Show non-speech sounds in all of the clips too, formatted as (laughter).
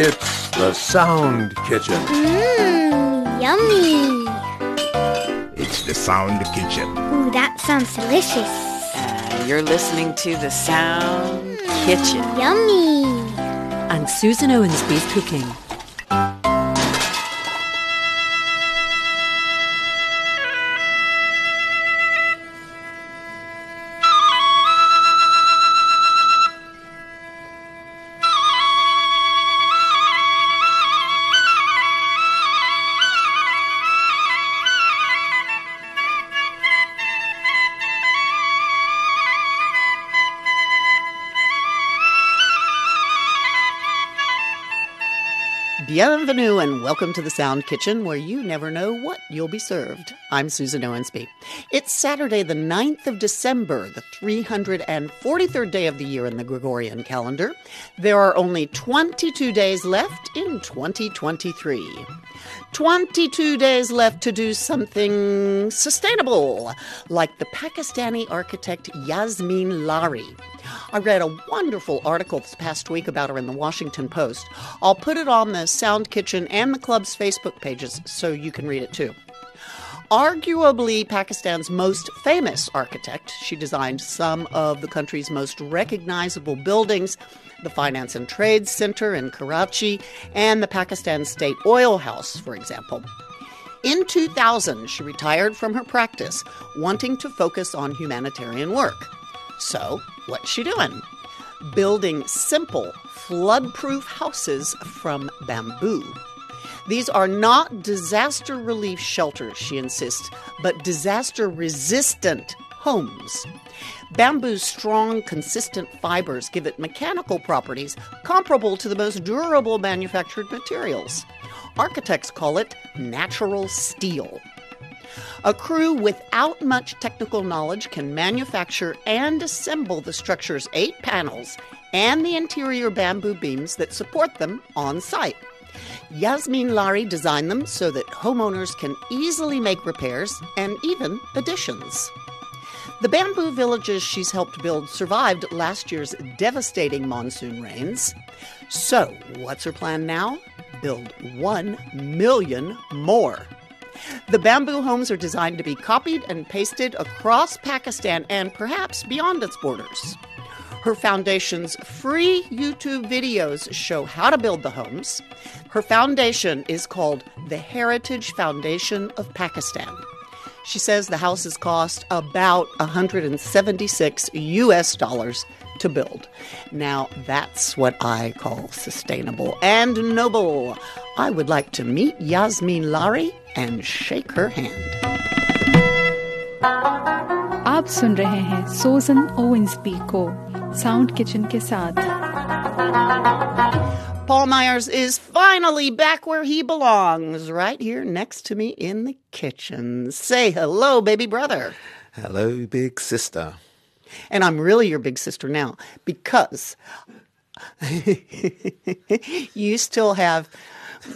It's the Sound Kitchen. Mmm, yummy. It's the Sound Kitchen. Ooh, that sounds delicious. Uh, you're listening to the Sound Kitchen. Yummy. And Susan Owens' Owensby's cooking. Bienvenue and welcome to the Sound Kitchen where you never know what you'll be served. I'm Susan Owensby. It's Saturday, the 9th of December, the 343rd day of the year in the Gregorian calendar. There are only 22 days left in 2023. 22 days left to do something sustainable, like the Pakistani architect Yasmin Lari. I read a wonderful article this past week about her in the Washington Post. I'll put it on the Sound Kitchen and the club's Facebook pages so you can read it too. Arguably Pakistan's most famous architect, she designed some of the country's most recognizable buildings, the Finance and Trade Center in Karachi and the Pakistan State Oil House, for example. In 2000, she retired from her practice, wanting to focus on humanitarian work. So, what's she doing? Building simple, flood proof houses from bamboo. These are not disaster relief shelters, she insists, but disaster resistant homes. Bamboo's strong, consistent fibers give it mechanical properties comparable to the most durable manufactured materials. Architects call it natural steel. A crew without much technical knowledge can manufacture and assemble the structure's eight panels and the interior bamboo beams that support them on site. Yasmin Lari designed them so that homeowners can easily make repairs and even additions. The bamboo villages she's helped build survived last year's devastating monsoon rains. So, what's her plan now? Build 1 million more. The bamboo homes are designed to be copied and pasted across Pakistan and perhaps beyond its borders. Her foundation's free YouTube videos show how to build the homes. Her foundation is called the Heritage Foundation of Pakistan. She says the houses cost about 176 US dollars to build. Now, that's what I call sustainable and noble. I would like to meet Yasmin Lari and shake her hand. आप सुन रहे हैं सोजन ओवेंसबी को sound kitchen के साथ Paul Myers is finally back where he belongs, right here next to me in the kitchen. Say hello, baby brother. Hello, big sister. And I'm really your big sister now because (laughs) you still have,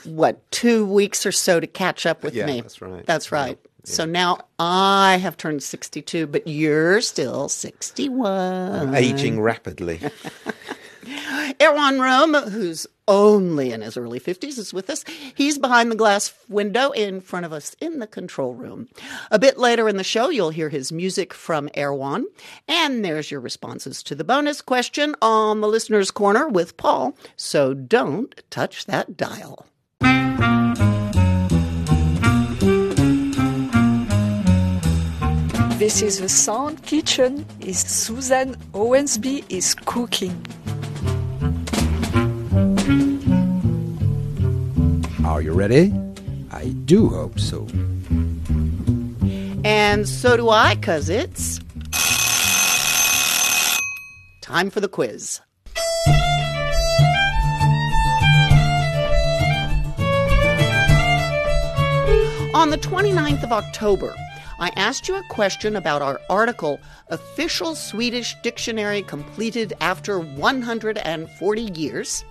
what, two weeks or so to catch up with Yeah, me. that's right. That's right. So now I have turned 62, but you're still 61. I'm Aging rapidly. (laughs) Erwan Rome, who's only in his early 50s, is with us. He's behind the glass window in front of us in the control room. A bit later in the show, you'll hear his music from Erwan. And there's your responses to the bonus question on the listener's corner with Paul. So don't touch that dial. This is the Sound Kitchen. Is Susan Owensby is cooking. Are you ready? I do hope so. And so do I, because it's time for the quiz. On the 29th of October, I asked you a question about our article, Official Swedish Dictionary Completed After 140 Years,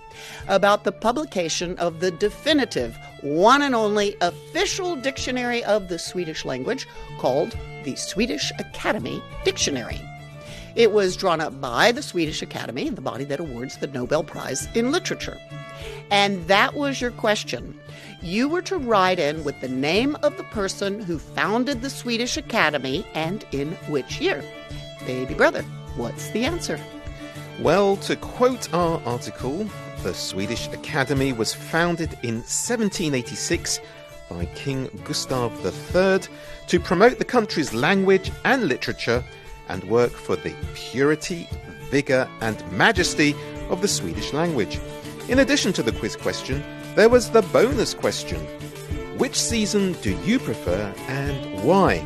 about the publication of the definitive, one and only official dictionary of the Swedish language called the Swedish Academy Dictionary. It was drawn up by the Swedish Academy, the body that awards the Nobel Prize in Literature. And that was your question. You were to write in with the name of the person who founded the Swedish Academy and in which year. Baby brother, what's the answer? Well, to quote our article, the Swedish Academy was founded in 1786 by King Gustav III to promote the country's language and literature and work for the purity, vigour, and majesty of the Swedish language. In addition to the quiz question, there was the bonus question Which season do you prefer and why?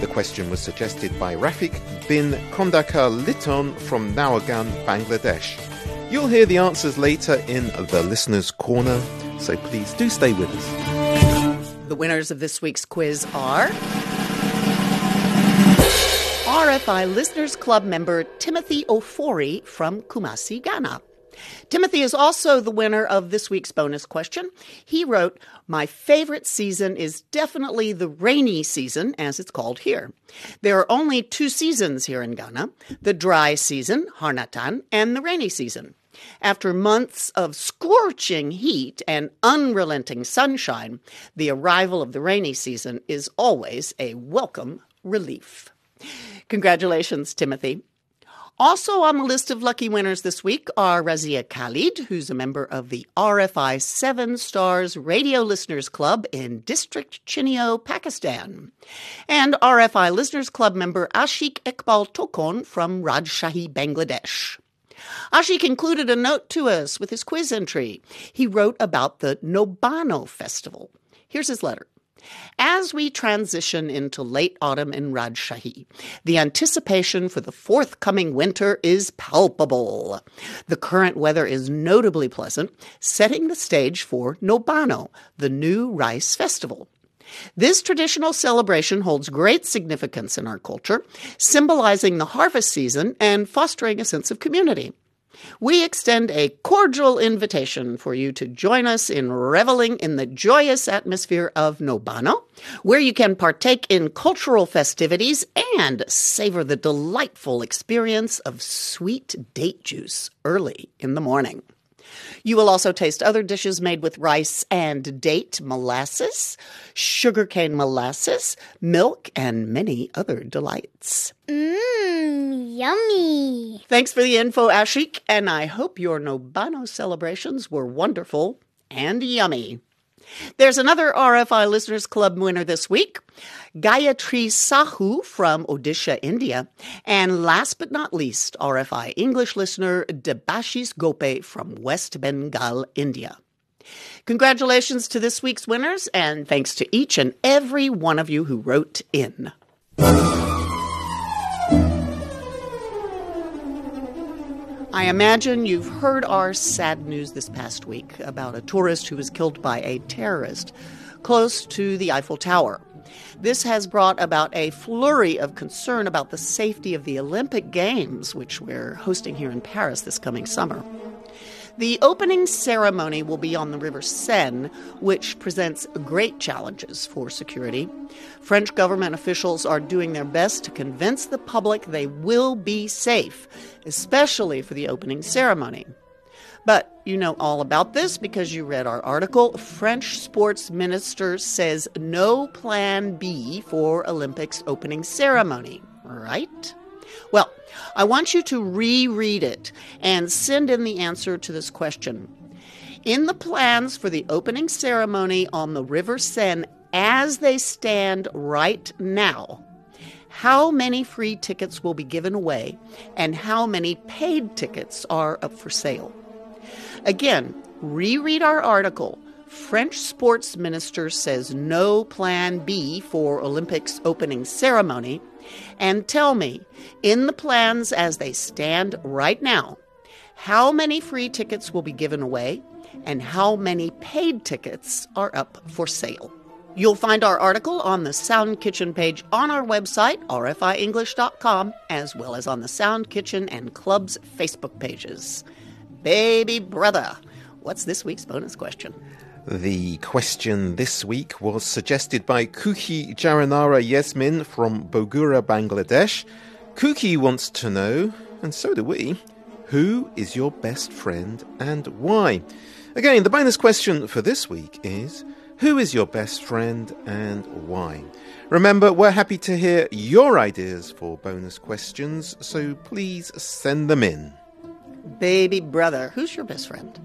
The question was suggested by Rafik bin Kondakar Liton from Naogaon, Bangladesh. You'll hear the answers later in the Listener's Corner, so please do stay with us. The winners of this week's quiz are RFI Listeners Club member Timothy Ofori from Kumasi, Ghana. Timothy is also the winner of this week's bonus question. He wrote, My favorite season is definitely the rainy season, as it's called here. There are only two seasons here in Ghana the dry season, Harmattan, and the rainy season. After months of scorching heat and unrelenting sunshine, the arrival of the rainy season is always a welcome relief. Congratulations, Timothy. Also on the list of lucky winners this week are Razia Khalid, who's a member of the RFI Seven Stars Radio Listeners Club in District Chiniot, Pakistan, and RFI Listeners Club member Ashik Iqbal Tokon from Rajshahi, Bangladesh. Ashik concluded a note to us with his quiz entry. He wrote about the Nobano Festival. Here's his letter. As we transition into late autumn in Rajshahi, the anticipation for the forthcoming winter is palpable. The current weather is notably pleasant, setting the stage for Nobano, the new rice festival. This traditional celebration holds great significance in our culture, symbolizing the harvest season and fostering a sense of community. We extend a cordial invitation for you to join us in reveling in the joyous atmosphere of Nobano, where you can partake in cultural festivities and savor the delightful experience of sweet date juice early in the morning. You will also taste other dishes made with rice and date molasses, sugarcane molasses, milk, and many other delights. Mmm, yummy. Thanks for the info, Ashik, and I hope your Nobano celebrations were wonderful and yummy. There's another RFI Listeners Club winner this week, Gayatri Sahu from Odisha, India. And last but not least, RFI English listener Debashis Gope from West Bengal, India. Congratulations to this week's winners, and thanks to each and every one of you who wrote in. I imagine you've heard our sad news this past week about a tourist who was killed by a terrorist close to the Eiffel Tower. This has brought about a flurry of concern about the safety of the Olympic Games, which we're hosting here in Paris this coming summer. The opening ceremony will be on the River Seine, which presents great challenges for security. French government officials are doing their best to convince the public they will be safe, especially for the opening ceremony. But you know all about this because you read our article. French sports minister says no plan B for Olympics opening ceremony, right? Well, I want you to reread it and send in the answer to this question. In the plans for the opening ceremony on the River Seine as they stand right now, how many free tickets will be given away and how many paid tickets are up for sale? Again, reread our article. French sports minister says no plan B for Olympics opening ceremony. And tell me, in the plans as they stand right now, how many free tickets will be given away and how many paid tickets are up for sale? You'll find our article on the Sound Kitchen page on our website, rfienglish.com, as well as on the Sound Kitchen and Club's Facebook pages. Baby brother, what's this week's bonus question? The question this week was suggested by Kuki Jahanara Yasmin from Bogura, Bangladesh. Kuki wants to know, and so do we, who is your best friend and why? Again, the bonus question for this week is Who is your best friend and why? Remember, we're happy to hear your ideas for bonus questions, so please send them in. Baby brother, who's your best friend?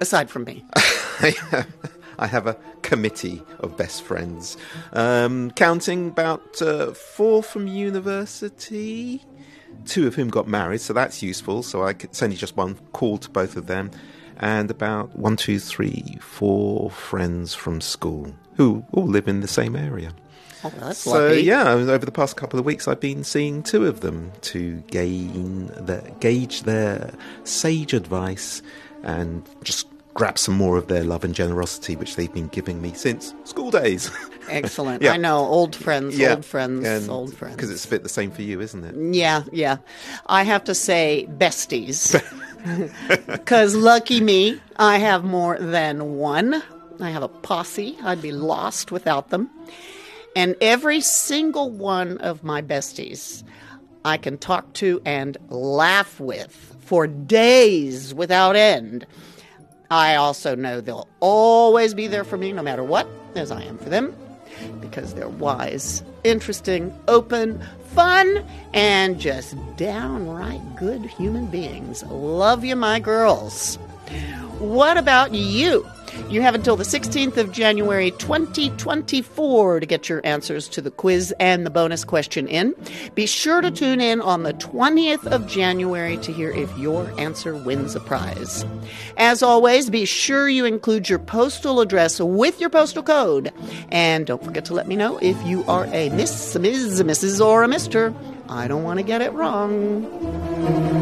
Aside from me. (laughs) (laughs) I have a committee of best friends, um, counting about uh, four from university, two of whom got married, so that's useful. So I could send you just one call to both of them, and about one, two, three, four friends from school who all live in the same area. Oh, So lucky. yeah, over the past couple of weeks, I've been seeing two of them to gain the, gauge their sage advice and just grab some more of their love and generosity, which they've been giving me since school days. (laughs) Excellent. Yeah. I know. Old friends, old friends, old friends. Because it's a bit the same for you, isn't it? Yeah, yeah. I have to say besties. (laughs) Because lucky me, I have more than one. I have a posse. I'd be lost without them. And every single one of my besties I can talk to and laugh with for days without end. I also know they'll always be there for me no matter what, as I am for them, because they're wise, interesting, open, fun, and just downright good human beings. Love you, my girls. What about you? You have until the 16th of January 2024 to get your answers to the quiz and the bonus question in. Be sure to tune in on the 20th of January to hear if your answer wins a prize. As always, be sure you include your postal address with your postal code. And don't forget to let me know if you are a Miss, a Ms., a Mrs., or a Mister. I don't want to get it wrong.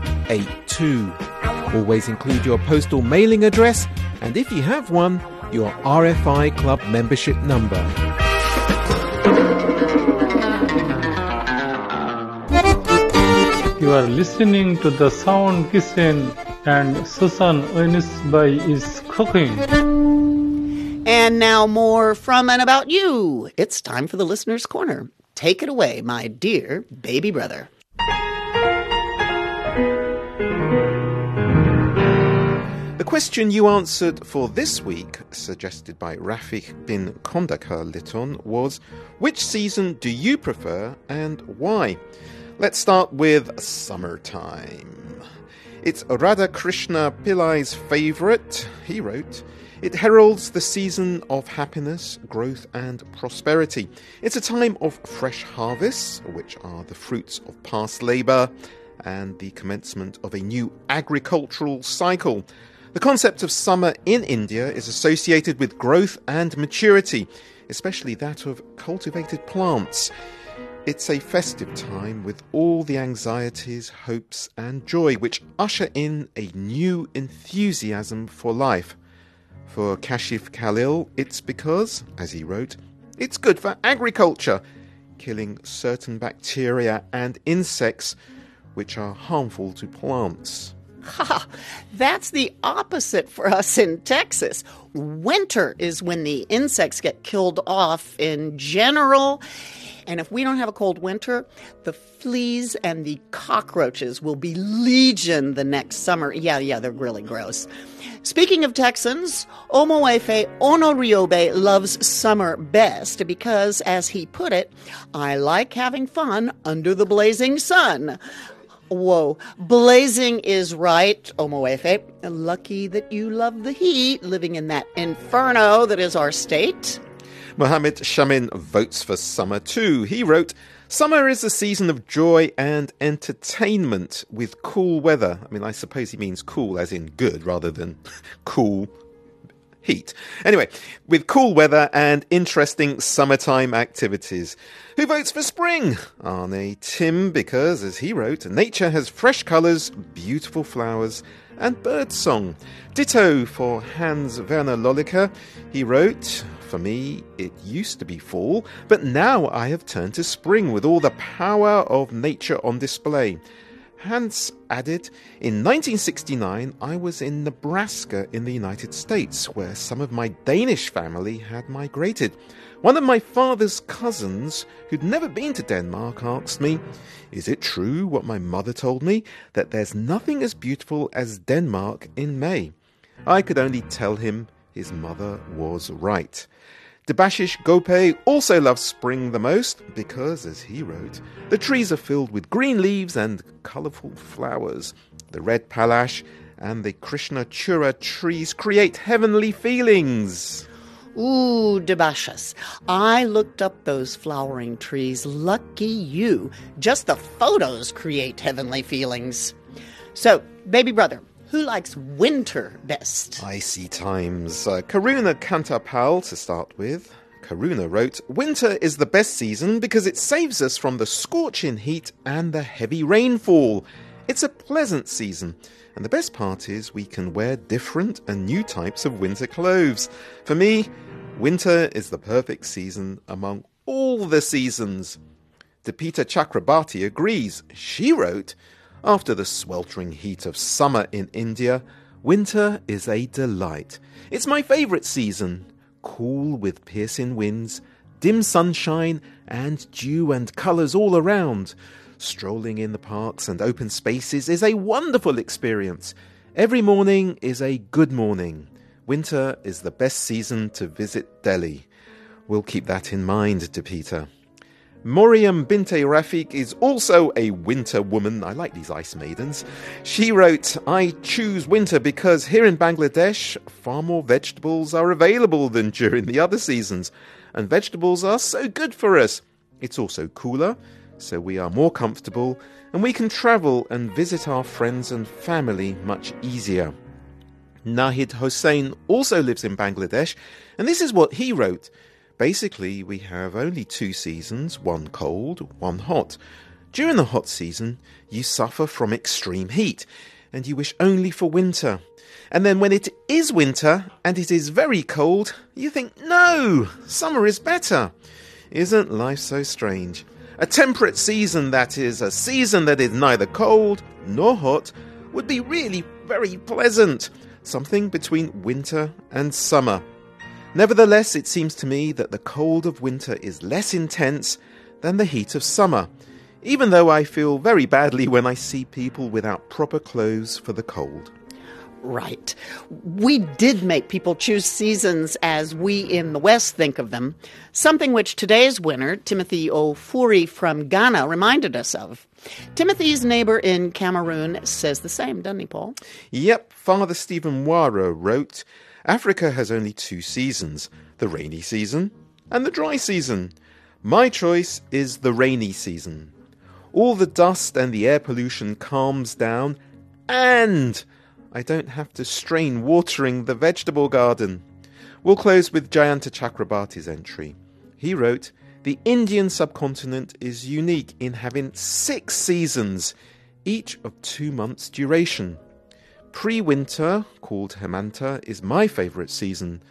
9682. Always include your postal mailing address and if you have one, your RFI Club membership number. You are listening to the Sound Kitchen and Susan Owensby is cooking. And now more from and about you. It's time for the listener's corner. Take it away, my dear baby brother. Question you answered for this week, suggested by Rafik bin Kondakar Liton, was Which season do you prefer and why? Let's start with summertime. It's Radha Krishna Pillai's favourite. He wrote, It heralds the season of happiness, growth, and prosperity. It's a time of fresh harvests, which are the fruits of past labour, and the commencement of a new agricultural cycle. The concept of summer in India is associated with growth and maturity, especially that of cultivated plants. It's a festive time with all the anxieties, hopes, and joy which usher in a new enthusiasm for life. For Kashif Khalil, it's because, as he wrote, it's good for agriculture, killing certain bacteria and insects which are harmful to plants. Ha! That's the opposite for us in Texas. Winter is when the insects get killed off in general. And if we don't have a cold winter, the fleas and the cockroaches will be legion the next summer. Yeah, yeah, they're really gross. Speaking of Texans, Omoefe Onoriobe loves summer best because, as he put it, I like having fun under the blazing sun. Whoa, blazing is right, Omoefe. Lucky that you love the heat, living in that inferno that is our state. Mohammed Shamin votes for summer too. He wrote, Summer is a season of joy and entertainment with cool weather. I mean, I suppose he means cool as in good rather than (laughs) cool heat. Anyway, with cool weather and interesting summertime activities. Who votes for spring? Arne Tim, because, as he wrote, nature has fresh colours, beautiful flowers, and birdsong. Ditto for Hans Verner Lollike. He wrote, For me, it used to be fall, but now I have turned to spring with all the power of nature on display. Hans added, In 1969, I was in Nebraska in the United States, where some of my Danish family had migrated. One of my father's cousins, who'd never been to Denmark, asked me, Is it true what my mother told me, that there's nothing as beautiful as Denmark in May? I could only tell him his mother was right. Debashish Gope also loves spring the most because, as he wrote, the trees are filled with green leaves and colourful flowers. The red palash and the Krishna Chura trees create heavenly feelings. Ooh, Debashis. I looked up those flowering trees. Lucky you. Just the photos create heavenly feelings. So, baby brother, who likes winter best? Icy times. Uh, Karuna Kantapal to start with. Karuna wrote, Winter is the best season because it saves us from the scorching heat and the heavy rainfall. It's a pleasant season, and the best part is we can wear different and new types of winter clothes. For me, winter is the perfect season among all the seasons. Deepita Chakrabarti agrees. She wrote, after the sweltering heat of summer in India, winter is a delight. It's my favourite season. Cool with piercing winds, dim sunshine, and dew and colours all around. Strolling in the parks and open spaces is a wonderful experience. Every morning is a good morning. Winter is the best season to visit Delhi. We'll keep that in mind, Deepita. Moriam Binte Rafik is also a winter woman. I like these ice maidens. She wrote, I choose winter because here in Bangladesh, far more vegetables are available than during the other seasons. And vegetables are so good for us. It's also cooler, so we are more comfortable, and we can travel and visit our friends and family much easier. Nahid Hossein also lives in Bangladesh, and this is what he wrote. Basically, we have only two seasons one cold, one hot. During the hot season, you suffer from extreme heat and you wish only for winter. And then when it is winter and it is very cold, you think, no, summer is better. Isn't life so strange? A temperate season, that is, a season that is neither cold nor hot, would be really very pleasant. Something between winter and summer. Nevertheless, it seems to me that the cold of winter is less intense than the heat of summer, even though I feel very badly when I see people without proper clothes for the cold. Right. We did make people choose seasons as we in the West think of them, something which today's winner, Timothy Ofori from Ghana, reminded us of. Timothy's neighbor in Cameroon says the same, doesn't he, Paul? Yep, Father Stephen Waro wrote Africa has only two seasons the rainy season and the dry season. My choice is the rainy season. All the dust and the air pollution calms down, and I don't have to strain watering the vegetable garden. We'll close with Jayanta Chakrabarti's entry. He wrote, The Indian subcontinent is unique in having six seasons, each of two months' duration. Pre winter, called Hemanta, is my favourite season.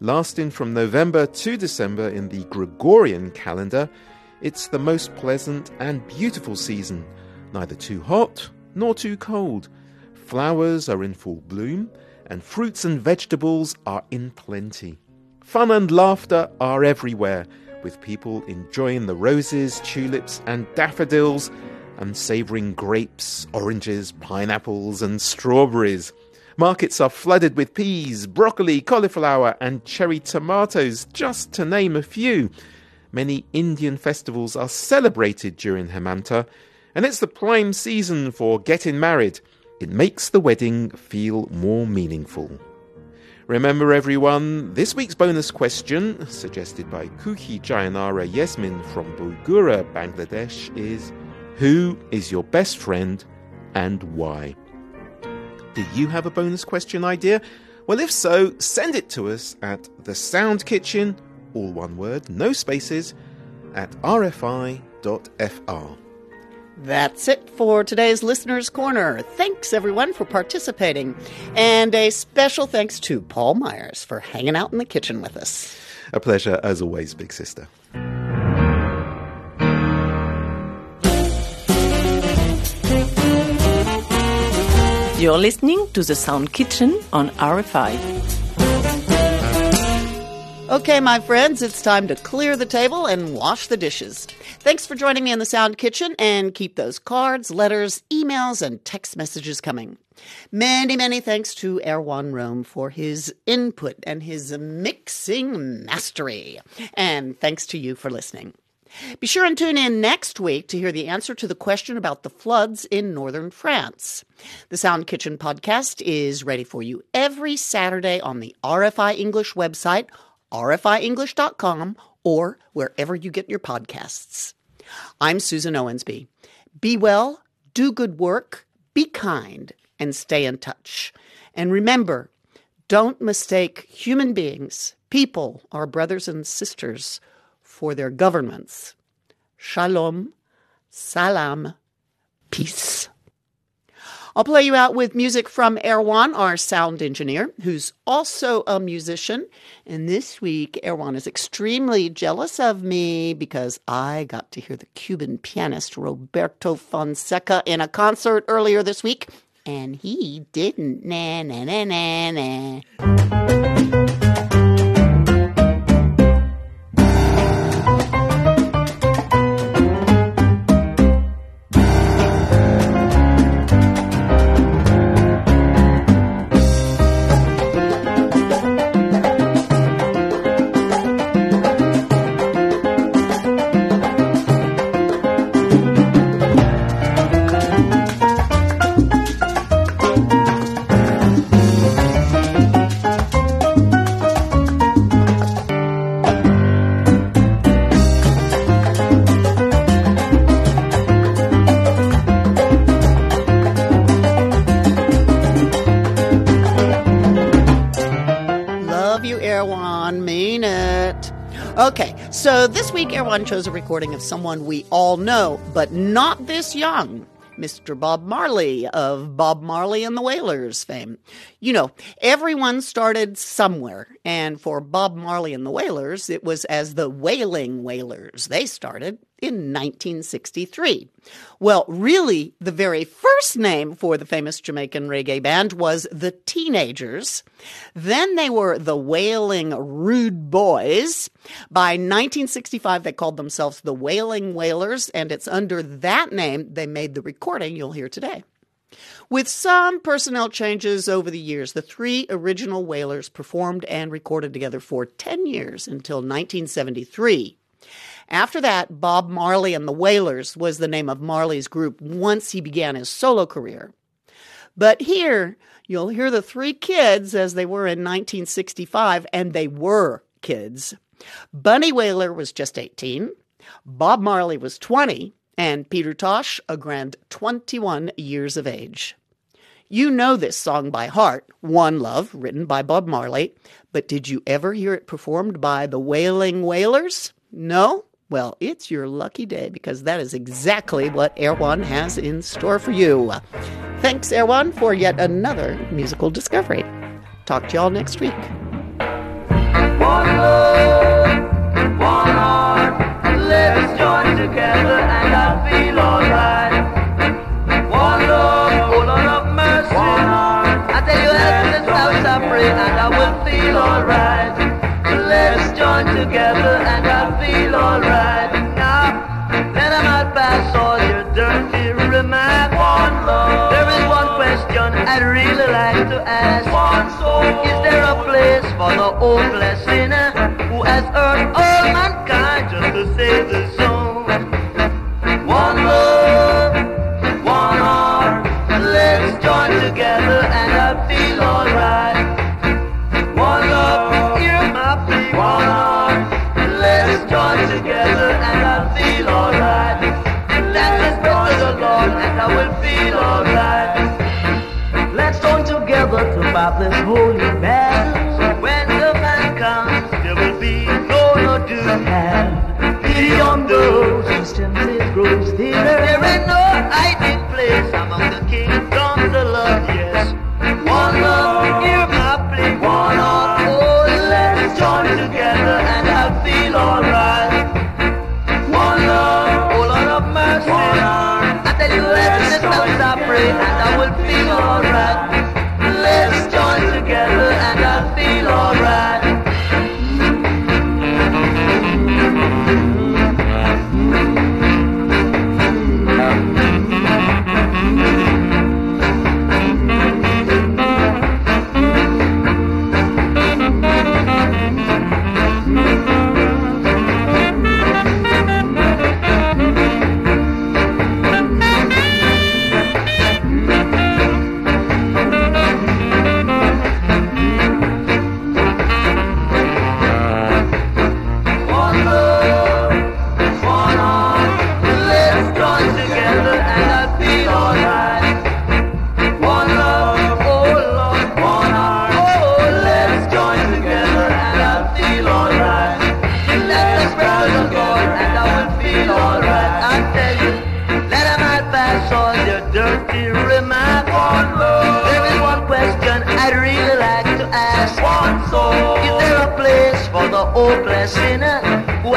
Lasting from November to December in the Gregorian calendar, it's the most pleasant and beautiful season, neither too hot nor too cold. Flowers are in full bloom, and fruits and vegetables are in plenty. Fun and laughter are everywhere, with people enjoying the roses, tulips, and daffodils and savouring grapes, oranges, pineapples, and strawberries. Markets are flooded with peas, broccoli, cauliflower, and cherry tomatoes, just to name a few. Many Indian festivals are celebrated during Hemanta, and it's the prime season for getting married. It makes the wedding feel more meaningful. Remember, everyone, this week's bonus question, suggested by Kuki Jahanara Yasmin from Bogura, Bangladesh, is Who is your best friend and why? Do you have a bonus question idea? Well, if so, send it to us at the Sound Kitchen, all one word, no spaces, at rfi.fr. That's it for today's Listener's Corner. Thanks everyone for participating. And a special thanks to Paul Myers for hanging out in the kitchen with us. A pleasure as always, Big Sister. You're listening to the Sound Kitchen on RFI. Okay, my friends, it's time to clear the table and wash the dishes. Thanks for joining me in the Sound Kitchen and keep those cards, letters, emails, and text messages coming. Many, many thanks to Erwan Rome for his input and his mixing mastery. And thanks to you for listening. Be sure and tune in next week to hear the answer to the question about the floods in northern France. The Sound Kitchen podcast is ready for you every Saturday on the RFI English website, rfienglish.com, or wherever you get your podcasts. I'm Susan Owensby. Be well, do good work, be kind, and stay in touch. And remember, don't mistake human beings, people, our brothers and sisters, for their governments. Shalom, salam, peace. I'll play you out with music from Erwan, our sound engineer, who's also a musician. And this week, Erwan is extremely jealous of me because I got to hear the Cuban pianist Roberto Fonseca in a concert earlier this week, and he didn't. Na, na, na, na, na. Week, Erwan chose a recording of someone we all know, but not this young. Mr. Bob Marley of Bob Marley and the Wailers fame. You know, everyone started somewhere, and for Bob Marley and the Wailers, it was as the Wailing Wailers. They started in 1963. Well, really, the very first name for the famous Jamaican reggae band was the Teenagers. Then they were the Wailing Rude Boys. By 1965, they called themselves the Wailing Wailers, and it's under that name they made the recording you'll hear today. With some personnel changes over the years, the three original Wailers performed and recorded together for 10 years until 1973. After that, Bob Marley and the Wailers was the name of Marley's group once he began his solo career. But here, you'll hear the three kids as they were in 1965, and they were kids. Bunny Wailer was just 18, Bob Marley was 20, and Peter Tosh a grand 21 years of age. You know this song by heart, One Love, written by Bob Marley, but did you ever hear it performed by the Wailing Wailers? No? Well, it's your lucky day because that is exactly what Erwan has in store for you. Thanks, Erwan, for yet another musical discovery. Talk to y'all next week. One love, one heart, let's join together and I'll feel alright. One love, of mercy, I tell you I pray and I will feel alright. Let's join together and I'll feel alright. Now, then I might pass all your dirty remarks. One love, there is one question I'd really like to ask. One soul, is there a place for the hopeless sinner who has stop this holy battle. Hopeless sinner who